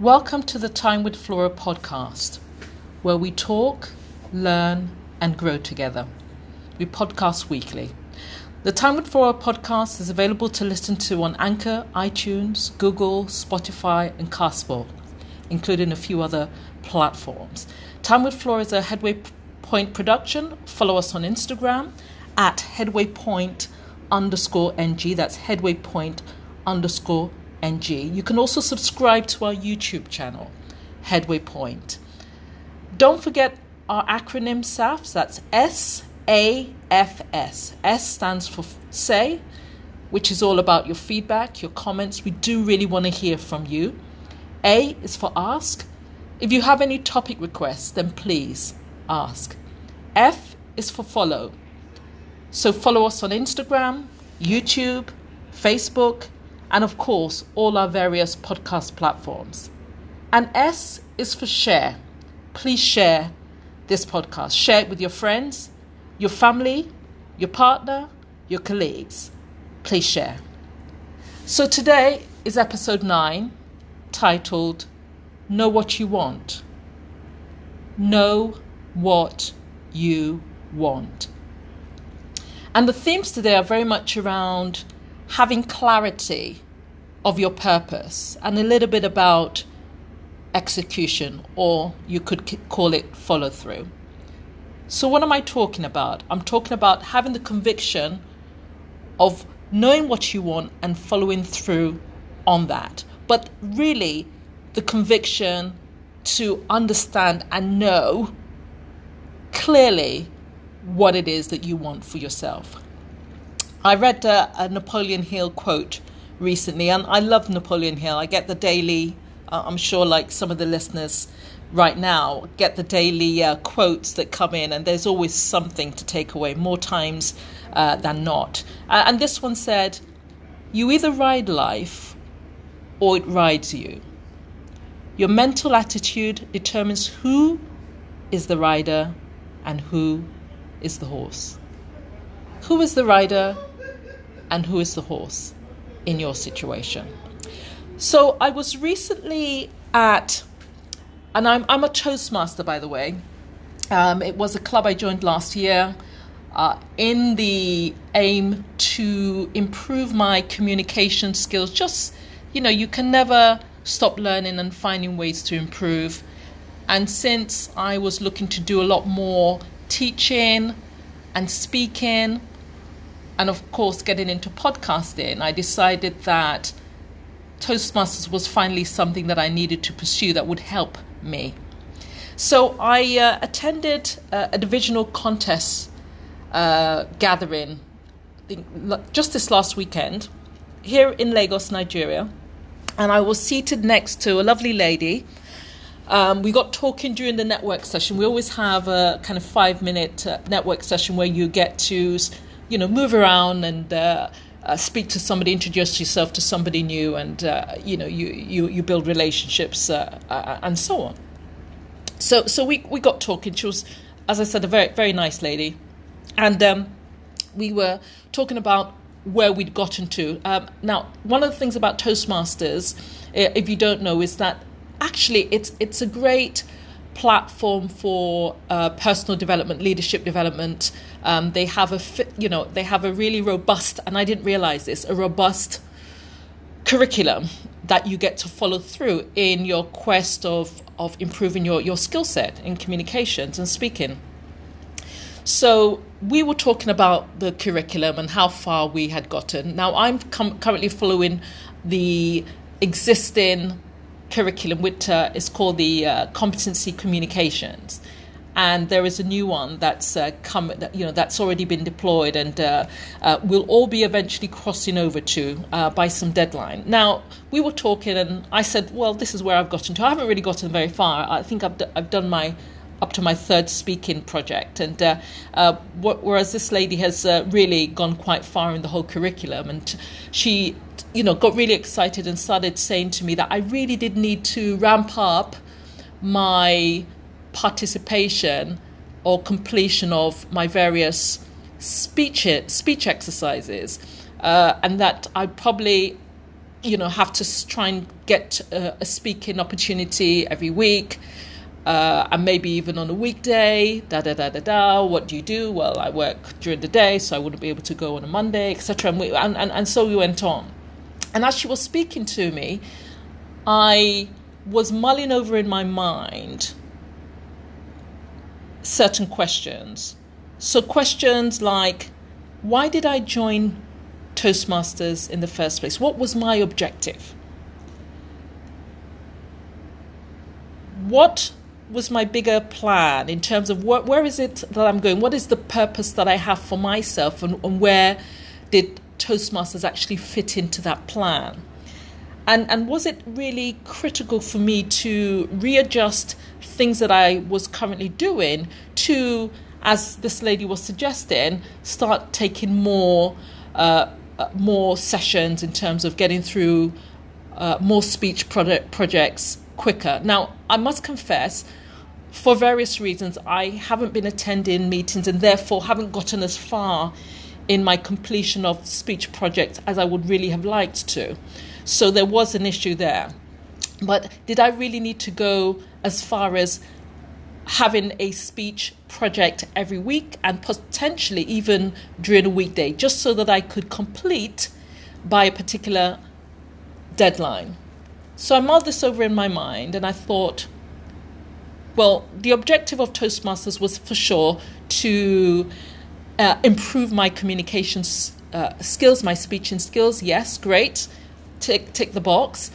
Welcome to the Time with Flora podcast, where we talk, learn, and grow together. We podcast weekly. The Time with Flora podcast is available to listen to on Anchor, iTunes, Google, Spotify, and Castbox, including a few other platforms. Time with Flora is a Headway Point production. Follow us on Instagram at Headway Point underscore NG. That's Headway Point underscore NG. You can also subscribe to our YouTube channel, Headway Point. Don't forget our acronym SAFS, that's S A F S. S stands for say, which is all about your feedback, your comments. We do really want to hear from you. A is for ask. If you have any topic requests, then please ask. F is for follow. So follow us on Instagram, YouTube, Facebook, and of course, all our various podcast platforms. And S is for share. Please share this podcast. Share it with your friends, your family, your partner, your colleagues. Please share. So today is episode 9 titled Know What You Want. Know What You Want. And the themes today are very much around having clarity of your purpose and a little bit about execution, or you could call it follow through. So, what am I talking about? I'm talking about having the conviction of knowing what you want and following through on that. But really, the conviction to understand and know clearly what it is that you want for yourself. I read a, a Napoleon Hill quote recently, and I love Napoleon Hill. I get the daily, uh, I'm sure, like some of the listeners right now, get the daily uh, quotes that come in, and there's always something to take away, more times uh, than not. And this one said, You either ride life or it rides you. Your mental attitude determines who is the rider and who is the horse. Who is the rider and who is the horse in your situation. So I was recently at, and I'm, I'm a Toastmaster, by the way. Um, it was a club I joined last year uh, in the aim to improve my communication skills. Just, you know, you can never stop learning and finding ways to improve. And since I was looking to do a lot more teaching and speaking, and of course getting into podcasting, I decided that Toastmasters was finally something that I needed to pursue that would help me. So I uh, attended uh, a divisional contest uh, gathering just this last weekend here in Lagos, Nigeria, and I was seated next to a lovely lady. Um, we got talking during the network session. We always have a kind of five minute uh, network session where you get to you know, move around and uh, uh, speak to somebody, introduce yourself to somebody new, and uh, you know, you, you, you build relationships uh, uh, and so on. So, so we, we got talking. She was, as I said, a very very nice lady, and um, we were talking about where we'd gotten to. Um, now, one of the things about Toastmasters, if you don't know, is that actually it's it's a great platform for uh, personal development, leadership development. Um, they have a you know they have a really robust, and I didn't realize this, a robust curriculum that you get to follow through in your quest of of improving your your skill set in communications and speaking. So we were talking about the curriculum and how far we had gotten. Now I'm com- currently following the existing curriculum, which uh, is called the uh, Competency Communications. And there is a new one that's uh, come, you know, that's already been deployed, and uh, uh, we'll all be eventually crossing over to uh, by some deadline. Now we were talking, and I said, "Well, this is where I've gotten to. I haven't really gotten very far. I think I've d- I've done my up to my third speaking project. And uh, uh, whereas this lady has uh, really gone quite far in the whole curriculum, and she you know, got really excited and started saying to me that I really did need to ramp up my participation or completion of my various speech speech exercises, uh, and that I probably you know, have to try and get a, a speaking opportunity every week. Uh, and maybe even on a weekday, da da da da da. What do you do? Well, I work during the day, so I wouldn't be able to go on a Monday, etc. And, and, and, and so we went on. And as she was speaking to me, I was mulling over in my mind certain questions. So, questions like, why did I join Toastmasters in the first place? What was my objective? What was my bigger plan in terms of what, where is it that I'm going? What is the purpose that I have for myself, and, and where did Toastmasters actually fit into that plan? And, and was it really critical for me to readjust things that I was currently doing to, as this lady was suggesting, start taking more uh, uh more sessions in terms of getting through uh, more speech product projects quicker. Now, I must confess, for various reasons, I haven't been attending meetings and therefore haven't gotten as far in my completion of speech projects as I would really have liked to. So there was an issue there. But did I really need to go as far as having a speech project every week and potentially even during a weekday, just so that I could complete by a particular deadline? So I mulled this over in my mind and I thought, well, the objective of Toastmasters was for sure to uh, improve my communication uh, skills, my speaking skills. Yes, great tick tick the box.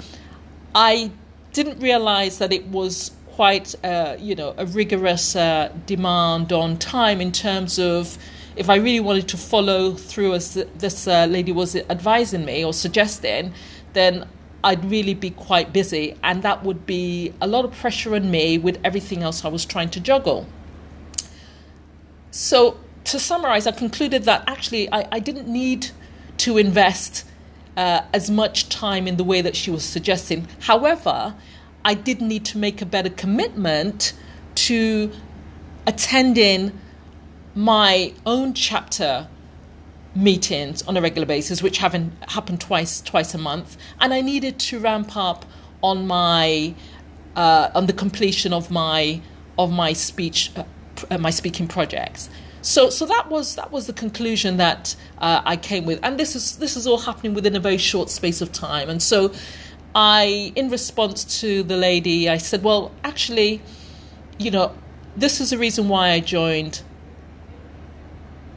I didn't realize that it was quite uh, you know a rigorous uh, demand on time in terms of if I really wanted to follow through as this uh, lady was advising me or suggesting, then I'd really be quite busy, and that would be a lot of pressure on me with everything else I was trying to juggle. So, to summarize, I concluded that actually I, I didn't need to invest uh, as much time in the way that she was suggesting. However, I did need to make a better commitment to attending my own chapter meetings on a regular basis, which haven't happened twice twice a month, and I needed to ramp up on my uh, on the completion of my of my speech uh, my speaking projects. So, so that was that was the conclusion that uh, I came with, and this is this is all happening within a very short space of time. And so, I, in response to the lady, I said, "Well, actually, you know, this is the reason why I joined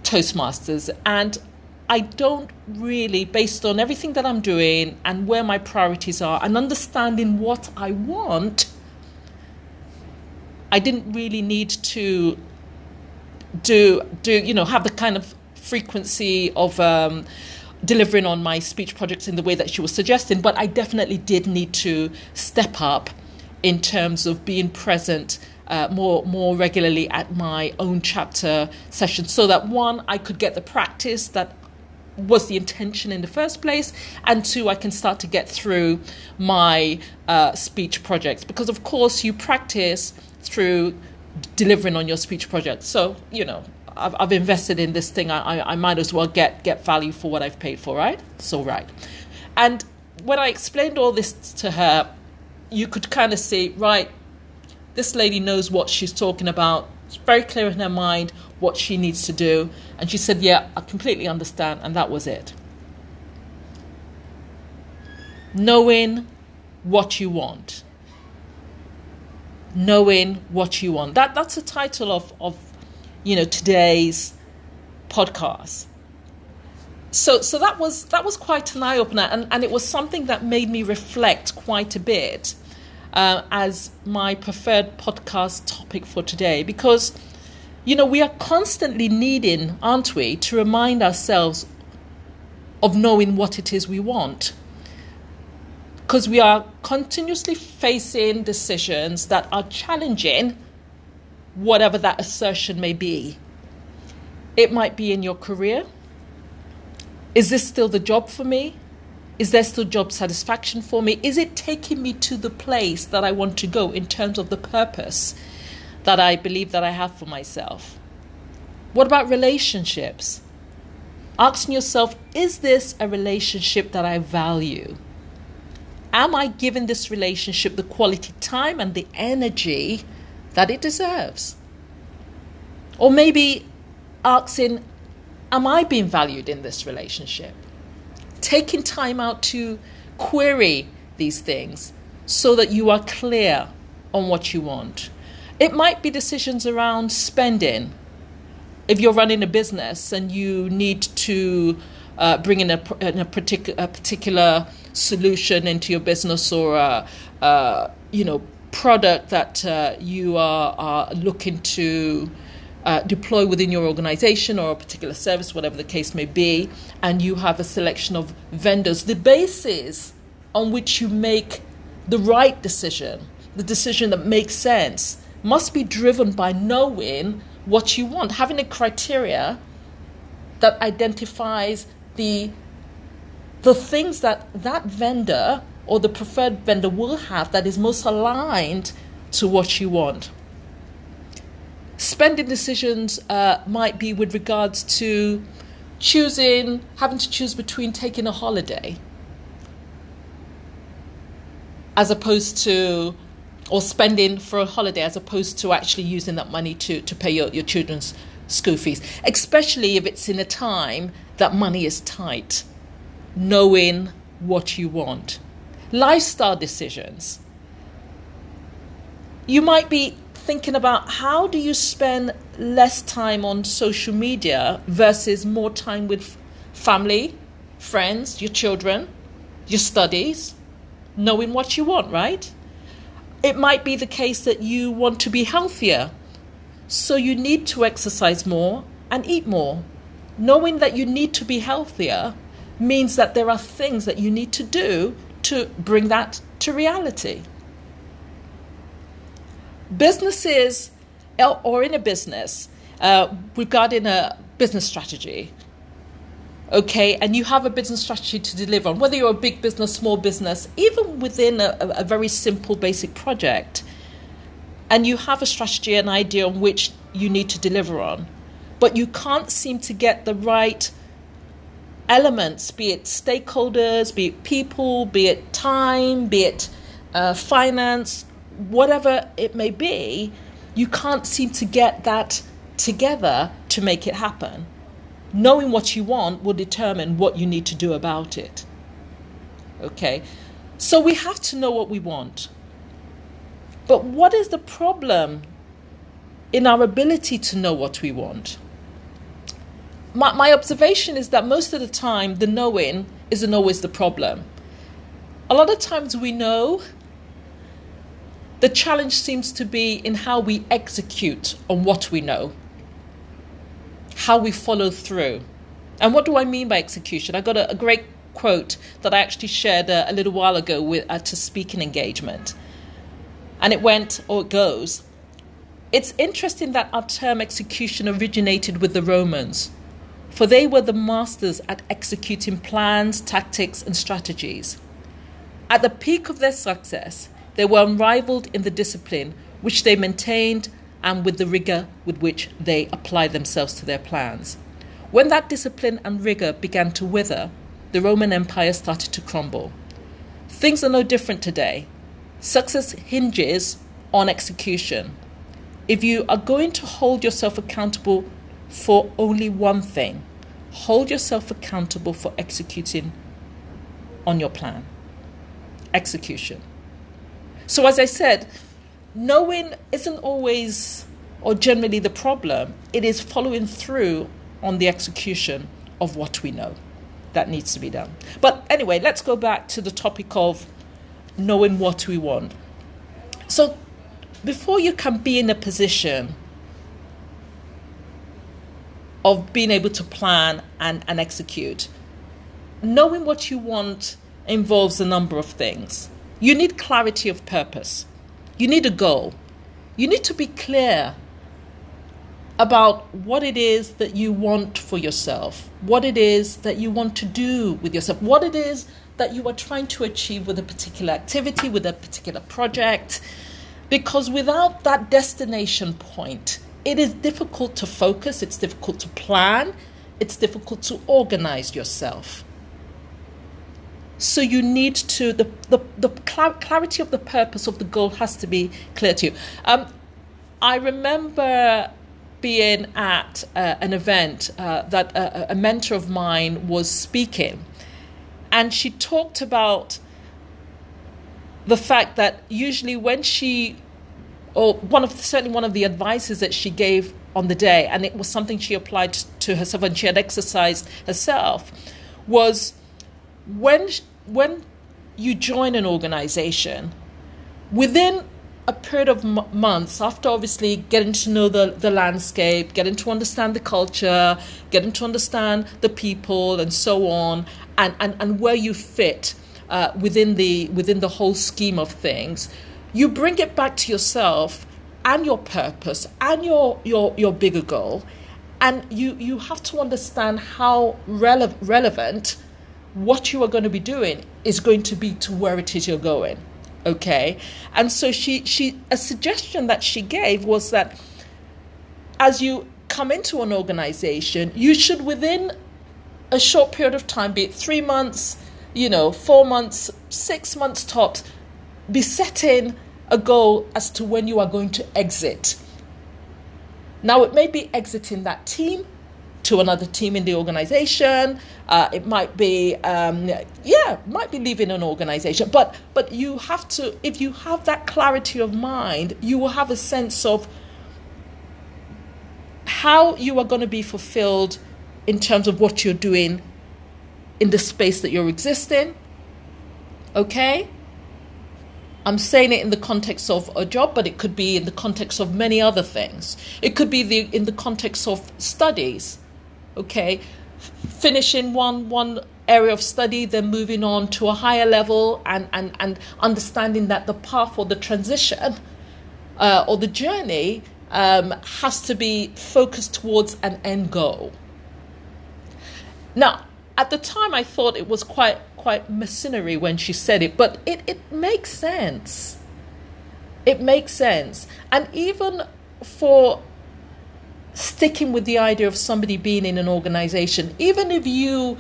Toastmasters, and I don't really, based on everything that I'm doing and where my priorities are, and understanding what I want." I didn't really need to do do you know have the kind of frequency of um, delivering on my speech projects in the way that she was suggesting, but I definitely did need to step up in terms of being present uh, more more regularly at my own chapter sessions, so that one I could get the practice that was the intention in the first place, and two I can start to get through my uh, speech projects. Because of course you practice through delivering on your speech project. So, you know, I've, I've invested in this thing. I, I, I might as well get, get value for what I've paid for, right? So, right. And when I explained all this to her, you could kind of see, right, this lady knows what she's talking about. It's very clear in her mind what she needs to do. And she said, Yeah, I completely understand. And that was it. Knowing what you want knowing what you want. That that's the title of of you know today's podcast. So so that was that was quite an eye opener, and and it was something that made me reflect quite a bit uh, as my preferred podcast topic for today because. You know, we are constantly needing, aren't we, to remind ourselves of knowing what it is we want because we are continuously facing decisions that are challenging whatever that assertion may be. It might be in your career. Is this still the job for me? Is there still job satisfaction for me? Is it taking me to the place that I want to go in terms of the purpose that I believe that I have for myself? What about relationships? Asking yourself, is this a relationship that I value? Am I giving this relationship the quality time and the energy that it deserves? Or maybe asking, Am I being valued in this relationship? Taking time out to query these things so that you are clear on what you want. It might be decisions around spending. If you're running a business and you need to uh, bring in a, in a, a, particular solution into your business or a, a you know product that uh, you are, are, looking to uh, deploy within your organization or a particular service, whatever the case may be, and you have a selection of vendors. The basis on which you make the right decision, the decision that makes sense, must be driven by knowing what you want, having a criteria that identifies the the things that that vendor or the preferred vendor will have that is most aligned to what you want. Spending decisions uh, might be with regards to choosing, having to choose between taking a holiday as opposed to or spending for a holiday as opposed to actually using that money to, to pay your, your children's school fees, especially if it's in a time that money is tight, knowing what you want. Lifestyle decisions. You might be thinking about how do you spend less time on social media versus more time with family, friends, your children, your studies, knowing what you want, right? It might be the case that you want to be healthier. So you need to exercise more and eat more. Knowing that you need to be healthier means that there are things that you need to do to bring that to reality. Businesses, or in a business, uh, regarding a business strategy, okay, and you have a business strategy to deliver on, whether you're a big business, small business, even within a, a very simple, basic project, and you have a strategy, an idea on which you need to deliver on, but you can't seem to get the right elements, be it stakeholders, be it people, be it time, be it uh, finance, whatever it may be, you can't seem to get that together to make it happen knowing what you want will determine what you need to do about it. Okay? So we have to know what we want. But what is the problem in our ability to know what we want? My, my observation is that most of the time, the knowing isn't always the problem. A lot of times we know, the challenge seems to be in how we execute on what we know how we follow through. And what do I mean by execution? I got a, a great quote that I actually shared a, a little while ago with, uh, at a speaking engagement. And it went, or it goes, it's interesting that our term execution originated with the Romans, for they were the masters at executing plans, tactics, and strategies. At the peak of their success, they were unrivaled in the discipline which they maintained and with the rigor with which they applied themselves to their plans. When that discipline and rigor began to wither, the Roman Empire started to crumble. Things are no different today. Success hinges on execution. If you are going to hold yourself accountable for only one thing, hold yourself accountable for executing on your plan. Execution. So, as I said, knowing isn't always or generally the problem. It is following through on the execution of what we know that needs to be done. But anyway, let's go back to the topic of knowing what we want. So, before you can be in a position of being able to plan and, and execute, knowing what you want involves a number of things. You need clarity of purpose. You need a goal. You need to be clear about what it is that you want for yourself, what it is that you want to do with yourself, what it is that you are trying to achieve with a particular activity, with a particular project. Because without that destination point, it is difficult to focus, it's difficult to plan, it's difficult to organize yourself. So you need to the the, the clarity of the purpose of the goal has to be clear to you. Um, I remember being at uh, an event uh, that a mentor of mine was speaking, and she talked about the fact that usually when she or one of certainly one of the advices that she gave on the day and it was something she applied to herself and she had exercised herself was when when you join an organization within a period of m- months after obviously getting to know the, the landscape getting to understand the culture getting to understand the people and so on and, and, and where you fit uh, within the within the whole scheme of things you bring it back to yourself and your purpose and your your your bigger goal. And you you have to understand how rele- relevant what you are going to be doing is going to be to where it is you're going okay? And so she she a suggestion that she gave was that as you come into an organization you should within a short period of time be it 3 months you know 4 months 6 months tops be setting a goal as to when you are going to exit now it may be exiting that team to another team in the organization. Uh, it might be, um, yeah, might be leaving an organization. But but you have to, if you have that clarity of mind, you will have a sense of how you are going to be fulfilled in terms of what you're doing in the space that you're existing. Okay. I'm saying it in the context of a job, but it could be in the context of many other things. It could be the, in the context of studies okay finishing one one area of study then moving on to a higher level and and and understanding that the path or the transition uh, or the journey um, has to be focused towards an end goal now at the time i thought it was quite quite mercenary when she said it but it, it makes sense it makes sense and even for sticking with the idea of somebody being in an organization, even if you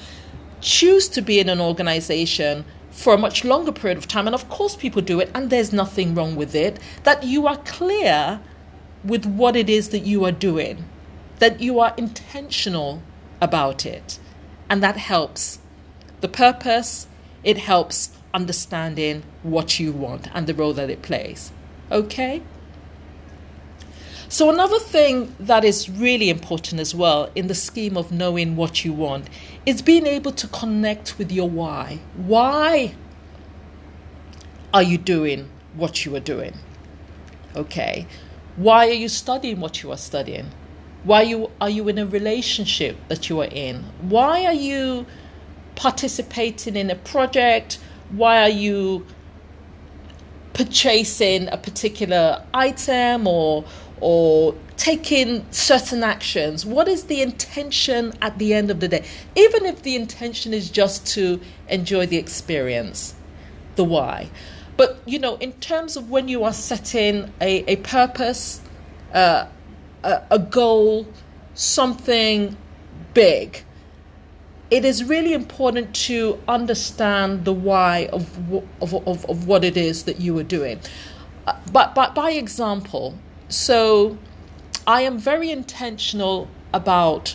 choose to be in an organization for a much longer period of time, and of course people do it, and there's nothing wrong with it, that you are clear with what it is that you are doing, that you are intentional about it. And that helps. The purpose, it helps understanding what you want and the role that it plays. Okay? So, another thing that is really important as well in the scheme of knowing what you want is being able to connect with your why. Why are you doing what you are doing? Okay. Why are you studying what you are studying? Why you, are you in a relationship that you are in? Why are you participating in a project? Why are you purchasing a particular item or or taking certain actions? What is the intention at the end of the day? Even if the intention is just to enjoy the experience, the why. But, you know, in terms of when you are setting a, a purpose, uh, a, a goal, something big, it is really important to understand the why of, of, of, of what it is that you are doing. Uh, but, but by example, so I am very intentional about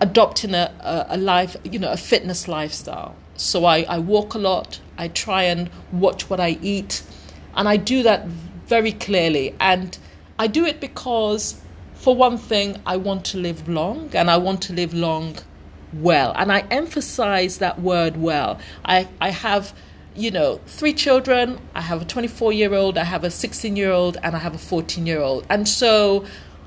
adopting a, a, a, life, you know, a fitness lifestyle. So I, I walk a lot, I try and watch what I eat, and I do that very clearly. And I do it because, for one thing, I want to live long and I want to live long well. And I emphasize that word well. I, I have you know, three children. I have a 24 year old, I have a 16 year old, and I have a 14 year old. And so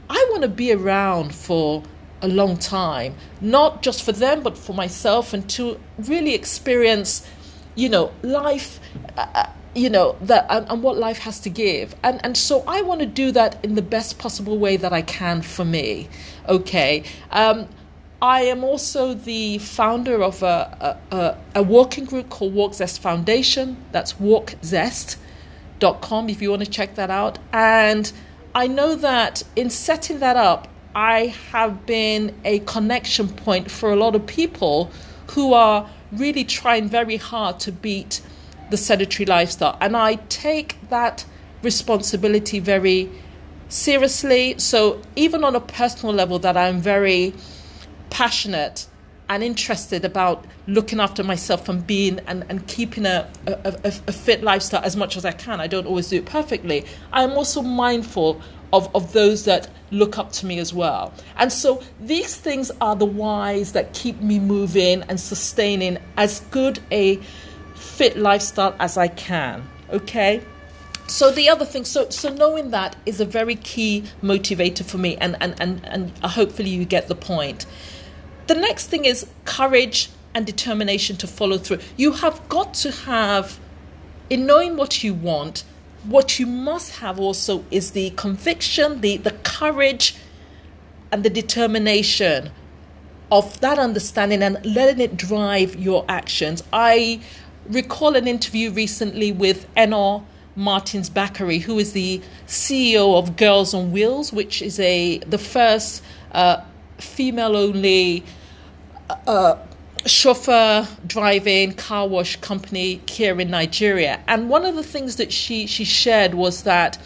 I want to be around for a long time, not just for them, but for myself, and to really experience, you know, life. Uh, uh you know that and, and, what life has to give and and so i want to do that in the best possible way that i can for me okay um, I am also the founder of a, a, a working group called Walk Zest Foundation. That's walkzest.com if you want to check that out. And I know that in setting that up, I have been a connection point for a lot of people who are really trying very hard to beat the sedentary lifestyle. And I take that responsibility very seriously. So, even on a personal level, that I'm very passionate and interested about looking after myself and being and, and keeping a, a, a, a fit lifestyle as much as I can. I don't always do it perfectly. I'm also mindful of, of those that look up to me as well. And so these things are the whys that keep me moving and sustaining as good a fit lifestyle as I can. Okay? So the other thing, so so knowing that is a very key motivator for me and and, and, and hopefully you get the point. The next thing is courage and determination to follow through. You have got to have in knowing what you want, what you must have also is the conviction, the, the courage, and the determination of that understanding and letting it drive your actions. I recall an interview recently with Enor Martins Bakary, who is the CEO of Girls on Wheels, which is a the first uh, female only uh, chauffeur driving car wash company here in Nigeria. And one of the things that she, she shared was that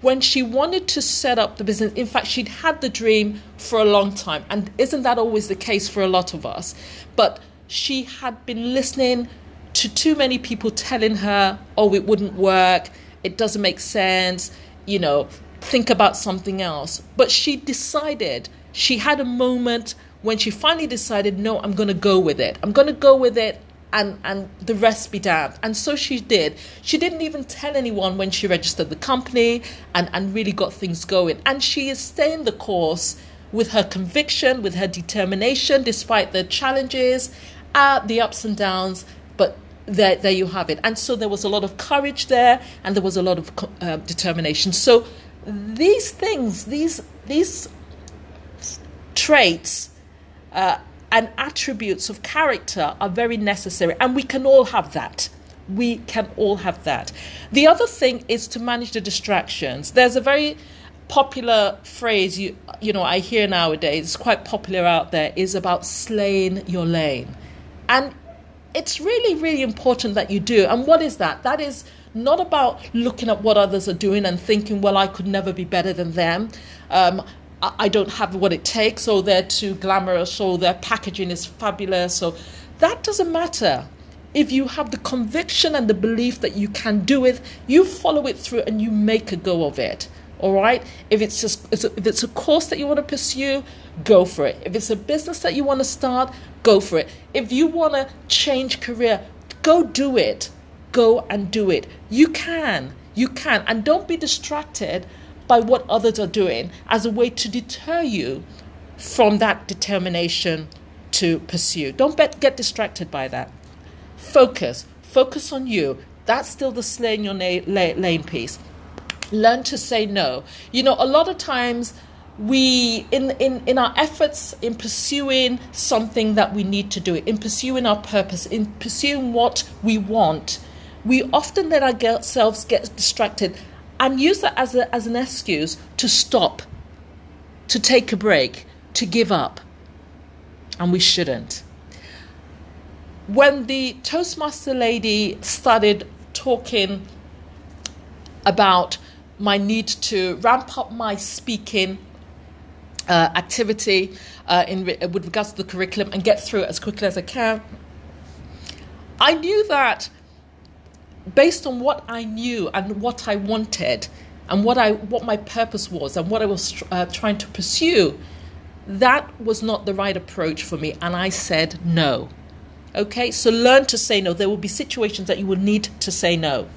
when she wanted to set up the business, in fact, she'd had the dream for a long time. And isn't that always the case for a lot of us? But she had been listening to too many people telling her, oh, it wouldn't work, it doesn't make sense, you know, think about something else. But she decided, she had a moment when she finally decided, no, I'm going to go with it. I'm going to go with it and, and the rest be damned. And so she did. She didn't even tell anyone when she registered the company and, and really got things going. And she is staying the course with her conviction, with her determination, despite the challenges, uh, the ups and downs. But there, there you have it. And so there was a lot of courage there, and there was a lot of uh, determination. So these things, these these traits uh, and attributes of character are very necessary, and we can all have that. We can all have that. The other thing is to manage the distractions. There's a very popular phrase you you know I hear nowadays, it's quite popular out there, is about slaying your lane. And it's really, really important that you do. And what is that? That is not about looking at what others are doing and thinking, well, I could never be better than them. Um, I don't have what it takes, or they're too glamorous, or their packaging is fabulous. So that doesn't matter. If you have the conviction and the belief that you can do it, you follow it through and you make a go of it. All right. If it's just if it's a course that you want to pursue, go for it. If it's a business that you want to start, go for it. If you want to change career, go do it. Go and do it. You can. You can. And don't be distracted by what others are doing as a way to deter you from that determination to pursue. Don't bet, get distracted by that. Focus. Focus on you. That's still the slaying your na- lane piece. Learn to say no. You know, a lot of times we in, in in our efforts in pursuing something that we need to do in pursuing our purpose in pursuing what we want we often let ourselves get distracted and use that as, a, as an excuse to stop, to take a break, to give up. And we shouldn't. When the Toastmaster lady started talking about my need to ramp up my speaking uh, activity uh, in with regards to the curriculum and get through it as quickly as I can, I knew that based on what I knew and what I wanted and what I what my purpose was and what I was uh, trying to pursue, that was not the right approach for me, and I said no. Okay, so learn to say no. There will be situations that you will need to say no.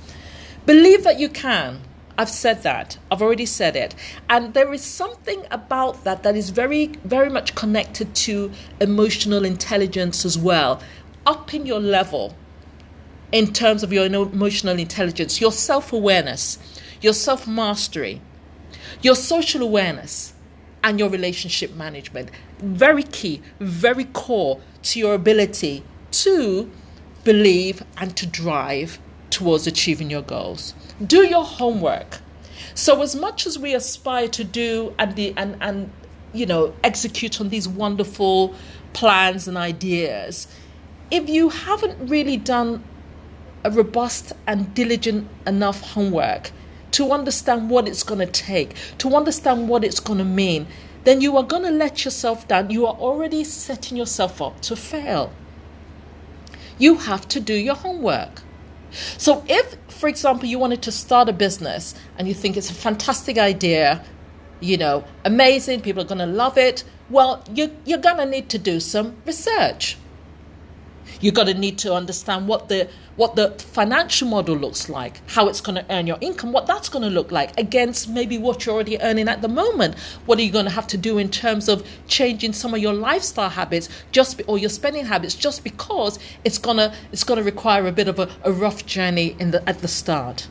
Believe that you can. I've said that. I've already said it. And there is something about that that is very, very much connected to emotional intelligence as well. Upping your level in terms of your emotional intelligence, your self awareness, your self mastery, your social awareness, and your relationship management. Very key, very core to your ability to believe and to drive towards achieving your goals. Do your homework. So, as much as we aspire to do and, the, and, and you know, execute on these wonderful plans and ideas, if you haven't really done a robust and diligent enough homework to understand what it's going to take, to understand what it's going to mean, then you are going to let yourself down. You are already setting yourself up to fail. You have to do your homework. So, if, for example, you wanted to start a business and you think it's a fantastic idea, you know, amazing, people are going to love it, well, you, you're going to need to do some research. You're going to need to understand what the what the financial model looks like, how it's going to earn your income, what that's going to look like against maybe what you're already earning at the moment. What are you going to have to do in terms of changing some of your lifestyle habits just be, or your spending habits just because it's going to it's going to require a bit of a, a rough journey in the at the start.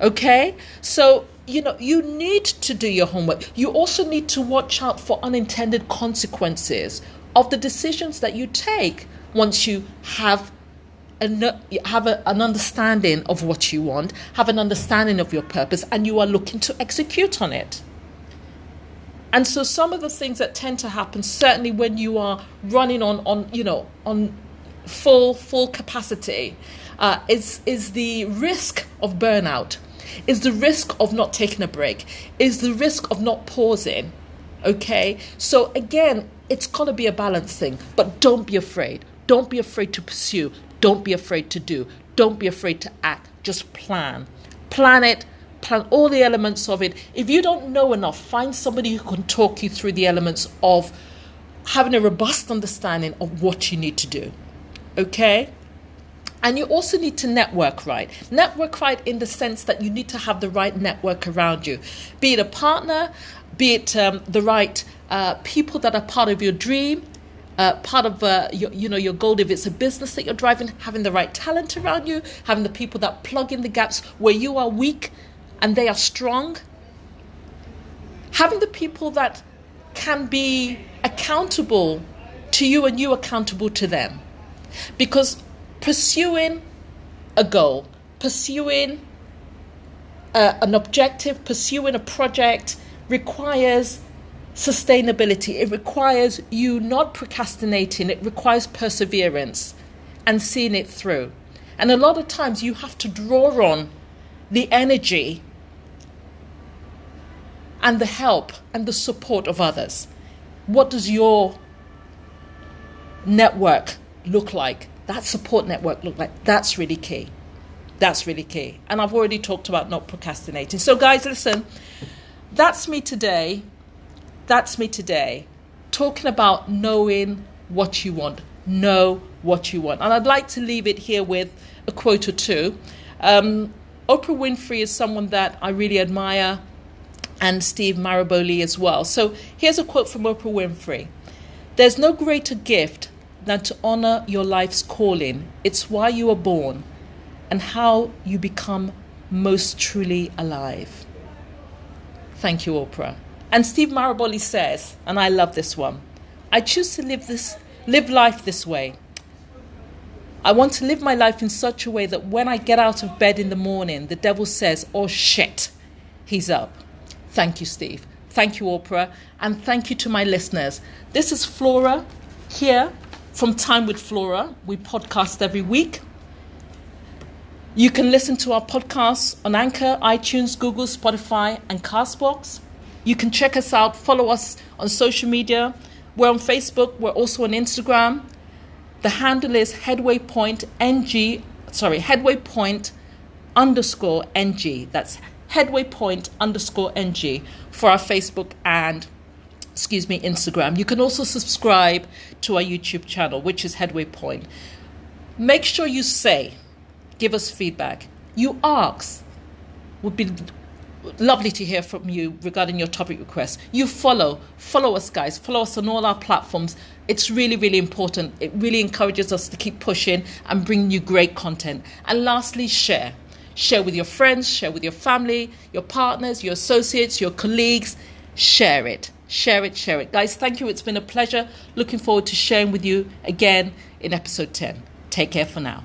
Okay? So you know, you need to do your homework. You also need to watch out for unintended consequences of the decisions that you take once you have a, have a, an understanding of what you want, have an understanding of your purpose, and you are looking to execute on it. And so, some of the things that tend to happen, certainly when you are running on, on you know, on full full capacity, uh, is is the risk of burnout, is the risk of not taking a break, is the risk of not pausing. Okay, so again, it's got to be a balance thing, but don't be afraid. Don't be afraid to pursue. Don't be afraid to do. Don't be afraid to act. Just plan. Plan it. Plan all the elements of it. If you don't know enough, find somebody who can talk you through the elements of having a robust understanding of what you need to do. Okay? And you also need to network right. Network right in the sense that you need to have the right network around you, be it a partner, be it um, the right uh, people that are part of your dream, uh, part of uh, your, you know your goal if it's a business that you're driving having the right talent around you having the people that plug in the gaps where you are weak and they are strong. Having the people that can be accountable to you and you accountable to them. Because pursuing a goal pursuing uh, an objective pursuing a project requires sustainability. It requires you not procrastinating, it requires perseverance and seeing it through. And a lot of times you have to draw on the energy and the help and the support of others. What does your network look like? That support network look like? That's really key. That's really key. And I've already talked about not procrastinating. So, guys, listen, that's me today that's me today, talking about knowing what you want. Know what you want. And I'd like to leave it here with a quote or two. Um, Oprah Winfrey is someone that I really admire, and Steve Maraboli as well. So here's a quote from Oprah Winfrey There's no greater gift than to honor your life's calling. It's why you were born and how you become most truly alive. Thank you, Oprah. And Steve Maraboli says, and I love this one I choose to live, this, live life this way. I want to live my life in such a way that when I get out of bed in the morning, the devil says, Oh shit, he's up. Thank you, Steve. Thank you, Oprah. And thank you to my listeners. This is Flora here from Time with Flora. We podcast every week. You can listen to our podcasts on Anchor, iTunes, Google, Spotify, and Castbox. You can check us out, follow us on social media. We're on Facebook, we're also on Instagram. The handle is Headway Point NG, sorry, Headway Point underscore NG. That's Headway Point underscore NG for our Facebook and excuse me, Instagram. You can also subscribe to our YouTube channel, which is Headway Point. Make sure you say, give us feedback. You ask. Would be lovely to hear from you regarding your topic requests. You follow, follow us, guys. Follow us on all our platforms. It's really, really important. It really encourages us to keep pushing and bring you great content. And lastly, share. Share with your friends, share with your family, your partners, your associates, your colleagues. Share it. Share it, share it. Guys, thank you. It's been a pleasure. Looking forward to sharing with you again in episode 10. Take care for now.